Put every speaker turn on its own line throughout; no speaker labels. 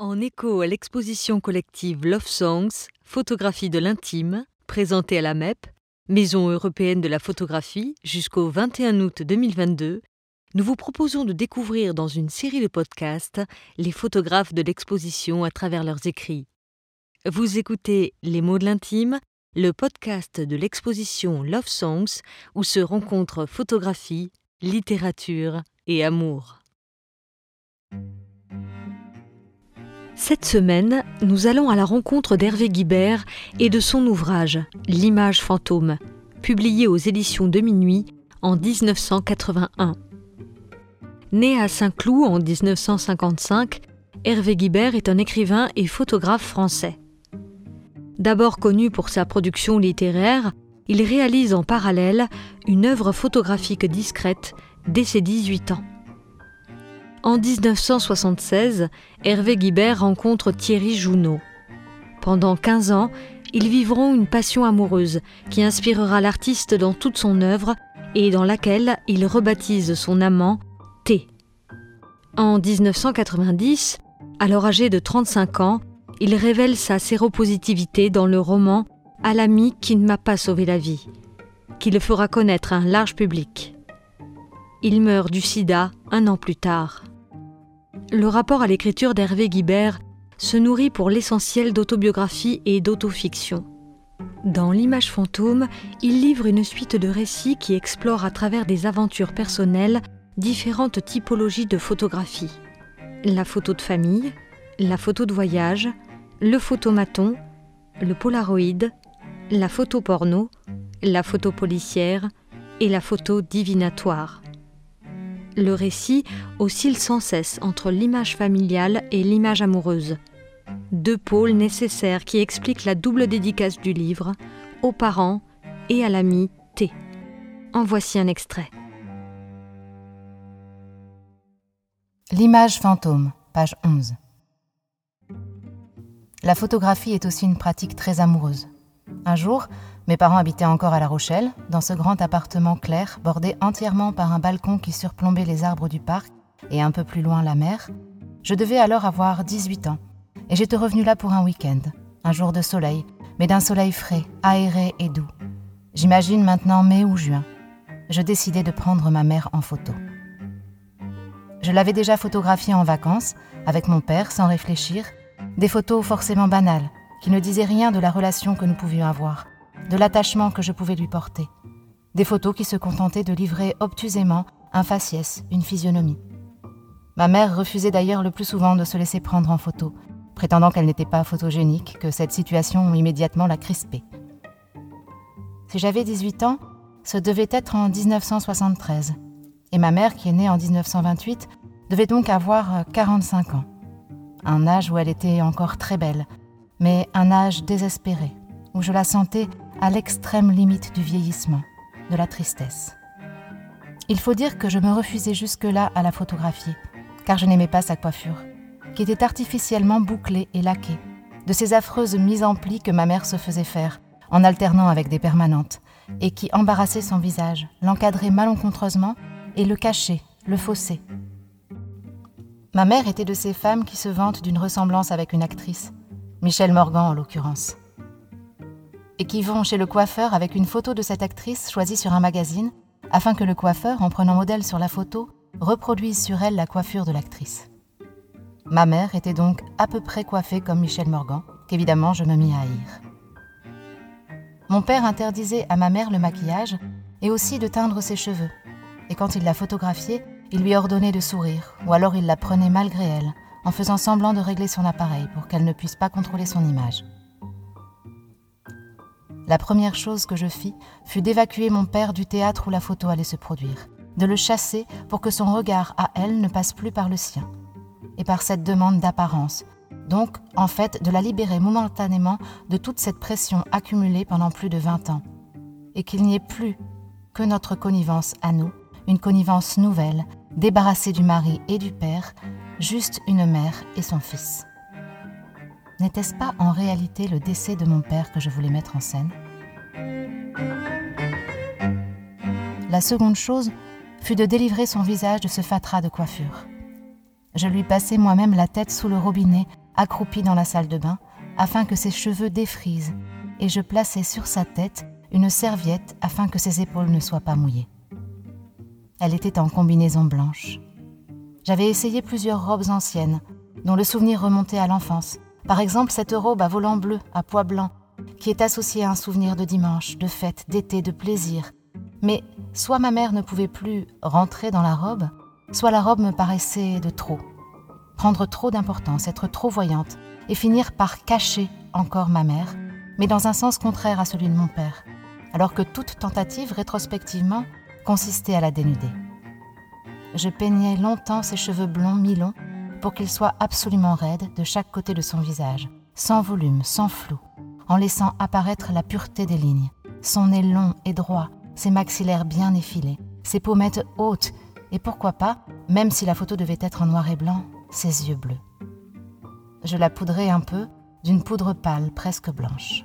En écho à l'exposition collective Love Songs, photographie de l'intime, présentée à la MEP, Maison européenne de la photographie, jusqu'au 21 août 2022, nous vous proposons de découvrir dans une série de podcasts les photographes de l'exposition à travers leurs écrits. Vous écoutez Les mots de l'intime, le podcast de l'exposition Love Songs où se rencontrent photographie, littérature et amour. Cette semaine, nous allons à la rencontre d'Hervé Guibert et de son ouvrage L'image fantôme, publié aux éditions de Minuit en 1981. Né à Saint-Cloud en 1955, Hervé Guibert est un écrivain et photographe français. D'abord connu pour sa production littéraire, il réalise en parallèle une œuvre photographique discrète dès ses 18 ans. En 1976, Hervé Guibert rencontre Thierry Jounot. Pendant 15 ans, ils vivront une passion amoureuse qui inspirera l'artiste dans toute son œuvre et dans laquelle il rebaptise son amant T. En 1990, alors âgé de 35 ans, il révèle sa séropositivité dans le roman À l'ami qui ne m'a pas sauvé la vie, qui le fera connaître à un large public. Il meurt du sida un an plus tard. Le rapport à l'écriture d'Hervé Guibert se nourrit pour l'essentiel d'autobiographie et d'autofiction. Dans L'image fantôme, il livre une suite de récits qui explorent à travers des aventures personnelles différentes typologies de photographie. La photo de famille, la photo de voyage, le photomaton, le polaroïde, la photo porno, la photo policière et la photo divinatoire. Le récit oscille sans cesse entre l'image familiale et l'image amoureuse. Deux pôles nécessaires qui expliquent la double dédicace du livre, aux parents et à l'ami T. En voici un extrait.
L'image fantôme, page 11. La photographie est aussi une pratique très amoureuse. Un jour, mes parents habitaient encore à La Rochelle, dans ce grand appartement clair, bordé entièrement par un balcon qui surplombait les arbres du parc et un peu plus loin la mer. Je devais alors avoir 18 ans, et j'étais revenu là pour un week-end, un jour de soleil, mais d'un soleil frais, aéré et doux. J'imagine maintenant mai ou juin. Je décidai de prendre ma mère en photo. Je l'avais déjà photographiée en vacances, avec mon père, sans réfléchir, des photos forcément banales, qui ne disaient rien de la relation que nous pouvions avoir de l'attachement que je pouvais lui porter. Des photos qui se contentaient de livrer obtusément un faciès, une physionomie. Ma mère refusait d'ailleurs le plus souvent de se laisser prendre en photo, prétendant qu'elle n'était pas photogénique, que cette situation immédiatement la crispait. Si j'avais 18 ans, ce devait être en 1973, et ma mère, qui est née en 1928, devait donc avoir 45 ans. Un âge où elle était encore très belle, mais un âge désespéré, où je la sentais à l'extrême limite du vieillissement, de la tristesse. Il faut dire que je me refusais jusque-là à la photographier, car je n'aimais pas sa coiffure, qui était artificiellement bouclée et laquée, de ces affreuses mises en plis que ma mère se faisait faire, en alternant avec des permanentes, et qui embarrassaient son visage, l'encadraient malencontreusement et le cachaient, le faussaient. Ma mère était de ces femmes qui se vantent d'une ressemblance avec une actrice, Michel Morgan en l'occurrence et qui vont chez le coiffeur avec une photo de cette actrice choisie sur un magazine, afin que le coiffeur, en prenant modèle sur la photo, reproduise sur elle la coiffure de l'actrice. Ma mère était donc à peu près coiffée comme Michel Morgan, qu'évidemment je me mis à haïr. Mon père interdisait à ma mère le maquillage et aussi de teindre ses cheveux, et quand il la photographiait, il lui ordonnait de sourire, ou alors il la prenait malgré elle, en faisant semblant de régler son appareil pour qu'elle ne puisse pas contrôler son image. La première chose que je fis fut d'évacuer mon père du théâtre où la photo allait se produire, de le chasser pour que son regard à elle ne passe plus par le sien, et par cette demande d'apparence, donc en fait de la libérer momentanément de toute cette pression accumulée pendant plus de 20 ans, et qu'il n'y ait plus que notre connivence à nous, une connivence nouvelle, débarrassée du mari et du père, juste une mère et son fils. N'était-ce pas en réalité le décès de mon père que je voulais mettre en scène? La seconde chose fut de délivrer son visage de ce fatras de coiffure. Je lui passai moi-même la tête sous le robinet accroupi dans la salle de bain, afin que ses cheveux défrisent, et je plaçais sur sa tête une serviette afin que ses épaules ne soient pas mouillées. Elle était en combinaison blanche. J'avais essayé plusieurs robes anciennes, dont le souvenir remontait à l'enfance. Par exemple, cette robe à volant bleu, à pois blanc, qui est associée à un souvenir de dimanche, de fête, d'été, de plaisir. Mais soit ma mère ne pouvait plus rentrer dans la robe, soit la robe me paraissait de trop. Prendre trop d'importance, être trop voyante, et finir par cacher encore ma mère, mais dans un sens contraire à celui de mon père, alors que toute tentative, rétrospectivement, consistait à la dénuder. Je peignais longtemps ses cheveux blonds mi-longs pour qu'ils soient absolument raides de chaque côté de son visage, sans volume, sans flou, en laissant apparaître la pureté des lignes, son nez long et droit, ses maxillaires bien effilés, ses pommettes hautes et pourquoi pas, même si la photo devait être en noir et blanc, ses yeux bleus. Je la poudrais un peu d'une poudre pâle presque blanche.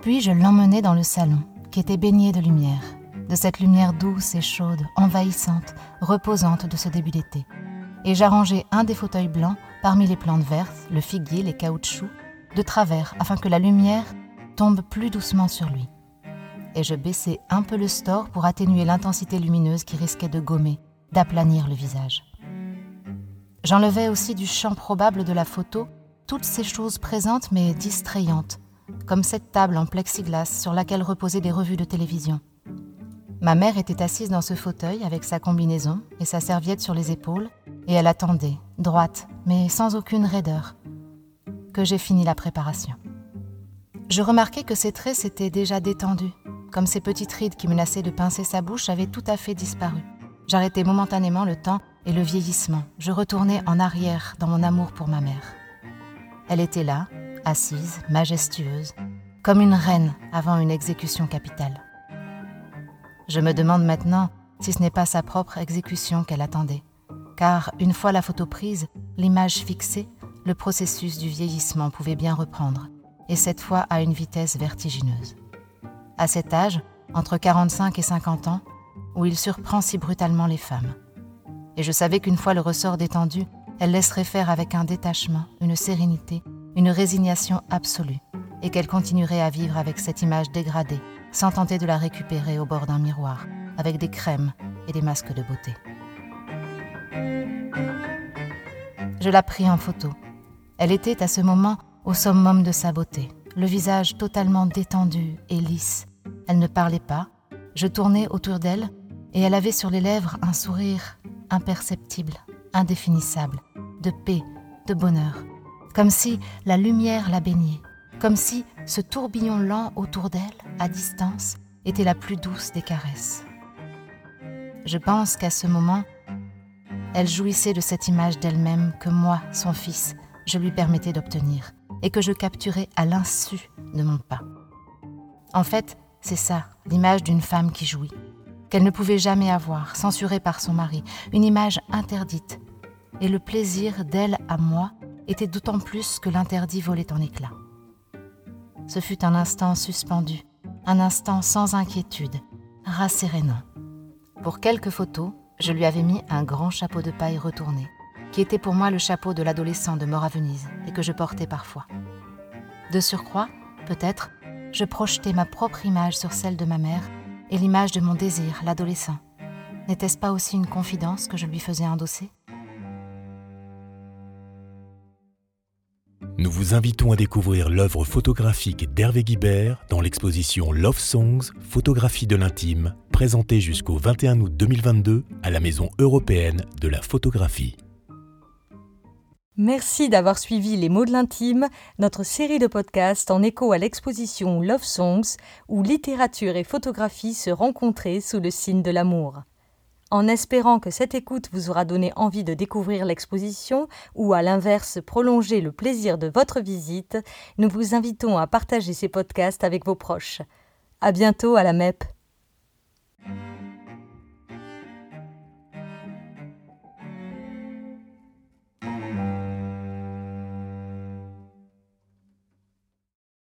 Puis je l'emmenai dans le salon, qui était baigné de lumière, de cette lumière douce et chaude, envahissante, reposante de ce début d'été. Et j'arrangeai un des fauteuils blancs parmi les plantes vertes, le figuier, les caoutchoucs, de travers afin que la lumière tombe plus doucement sur lui. Et je baissai un peu le store pour atténuer l'intensité lumineuse qui risquait de gommer, d'aplanir le visage. J'enlevai aussi du champ probable de la photo toutes ces choses présentes mais distrayantes, comme cette table en plexiglas sur laquelle reposaient des revues de télévision. Ma mère était assise dans ce fauteuil avec sa combinaison et sa serviette sur les épaules, et elle attendait, droite, mais sans aucune raideur, que j'ai fini la préparation. Je remarquai que ses traits s'étaient déjà détendus, comme ces petites rides qui menaçaient de pincer sa bouche avaient tout à fait disparu. J'arrêtai momentanément le temps et le vieillissement. Je retournai en arrière dans mon amour pour ma mère. Elle était là, assise, majestueuse, comme une reine avant une exécution capitale. Je me demande maintenant si ce n'est pas sa propre exécution qu'elle attendait, car une fois la photo prise, l'image fixée, le processus du vieillissement pouvait bien reprendre, et cette fois à une vitesse vertigineuse. À cet âge, entre 45 et 50 ans, où il surprend si brutalement les femmes. Et je savais qu'une fois le ressort détendu, elle laisserait faire avec un détachement, une sérénité, une résignation absolue, et qu'elle continuerait à vivre avec cette image dégradée, sans tenter de la récupérer au bord d'un miroir, avec des crèmes et des masques de beauté. Je la pris en photo. Elle était à ce moment au summum de sa beauté, le visage totalement détendu et lisse. Elle ne parlait pas. Je tournais autour d'elle et elle avait sur les lèvres un sourire imperceptible, indéfinissable, de paix, de bonheur, comme si la lumière la baignait, comme si ce tourbillon lent autour d'elle, à distance, était la plus douce des caresses. Je pense qu'à ce moment, elle jouissait de cette image d'elle-même que moi, son fils, je lui permettais d'obtenir, et que je capturais à l'insu de mon pas. En fait, c'est ça, l'image d'une femme qui jouit, qu'elle ne pouvait jamais avoir, censurée par son mari, une image interdite, et le plaisir d'elle à moi était d'autant plus que l'interdit volait en éclats. Ce fut un instant suspendu, un instant sans inquiétude, rassérénant. Pour quelques photos, je lui avais mis un grand chapeau de paille retourné, qui était pour moi le chapeau de l'adolescent de mort à Venise et que je portais parfois. De surcroît, peut-être, je projetais ma propre image sur celle de ma mère et l'image de mon désir, l'adolescent. N'était-ce pas aussi une confidence que je lui faisais endosser?
Nous vous invitons à découvrir l'œuvre photographique d'Hervé Guibert dans l'exposition Love Songs, photographie de l'intime, présentée jusqu'au 21 août 2022 à la Maison européenne de la photographie.
Merci d'avoir suivi Les mots de l'intime, notre série de podcasts en écho à l'exposition Love Songs, où littérature et photographie se rencontraient sous le signe de l'amour. En espérant que cette écoute vous aura donné envie de découvrir l'exposition ou à l'inverse prolonger le plaisir de votre visite, nous vous invitons à partager ces podcasts avec vos proches. À bientôt à la MEP.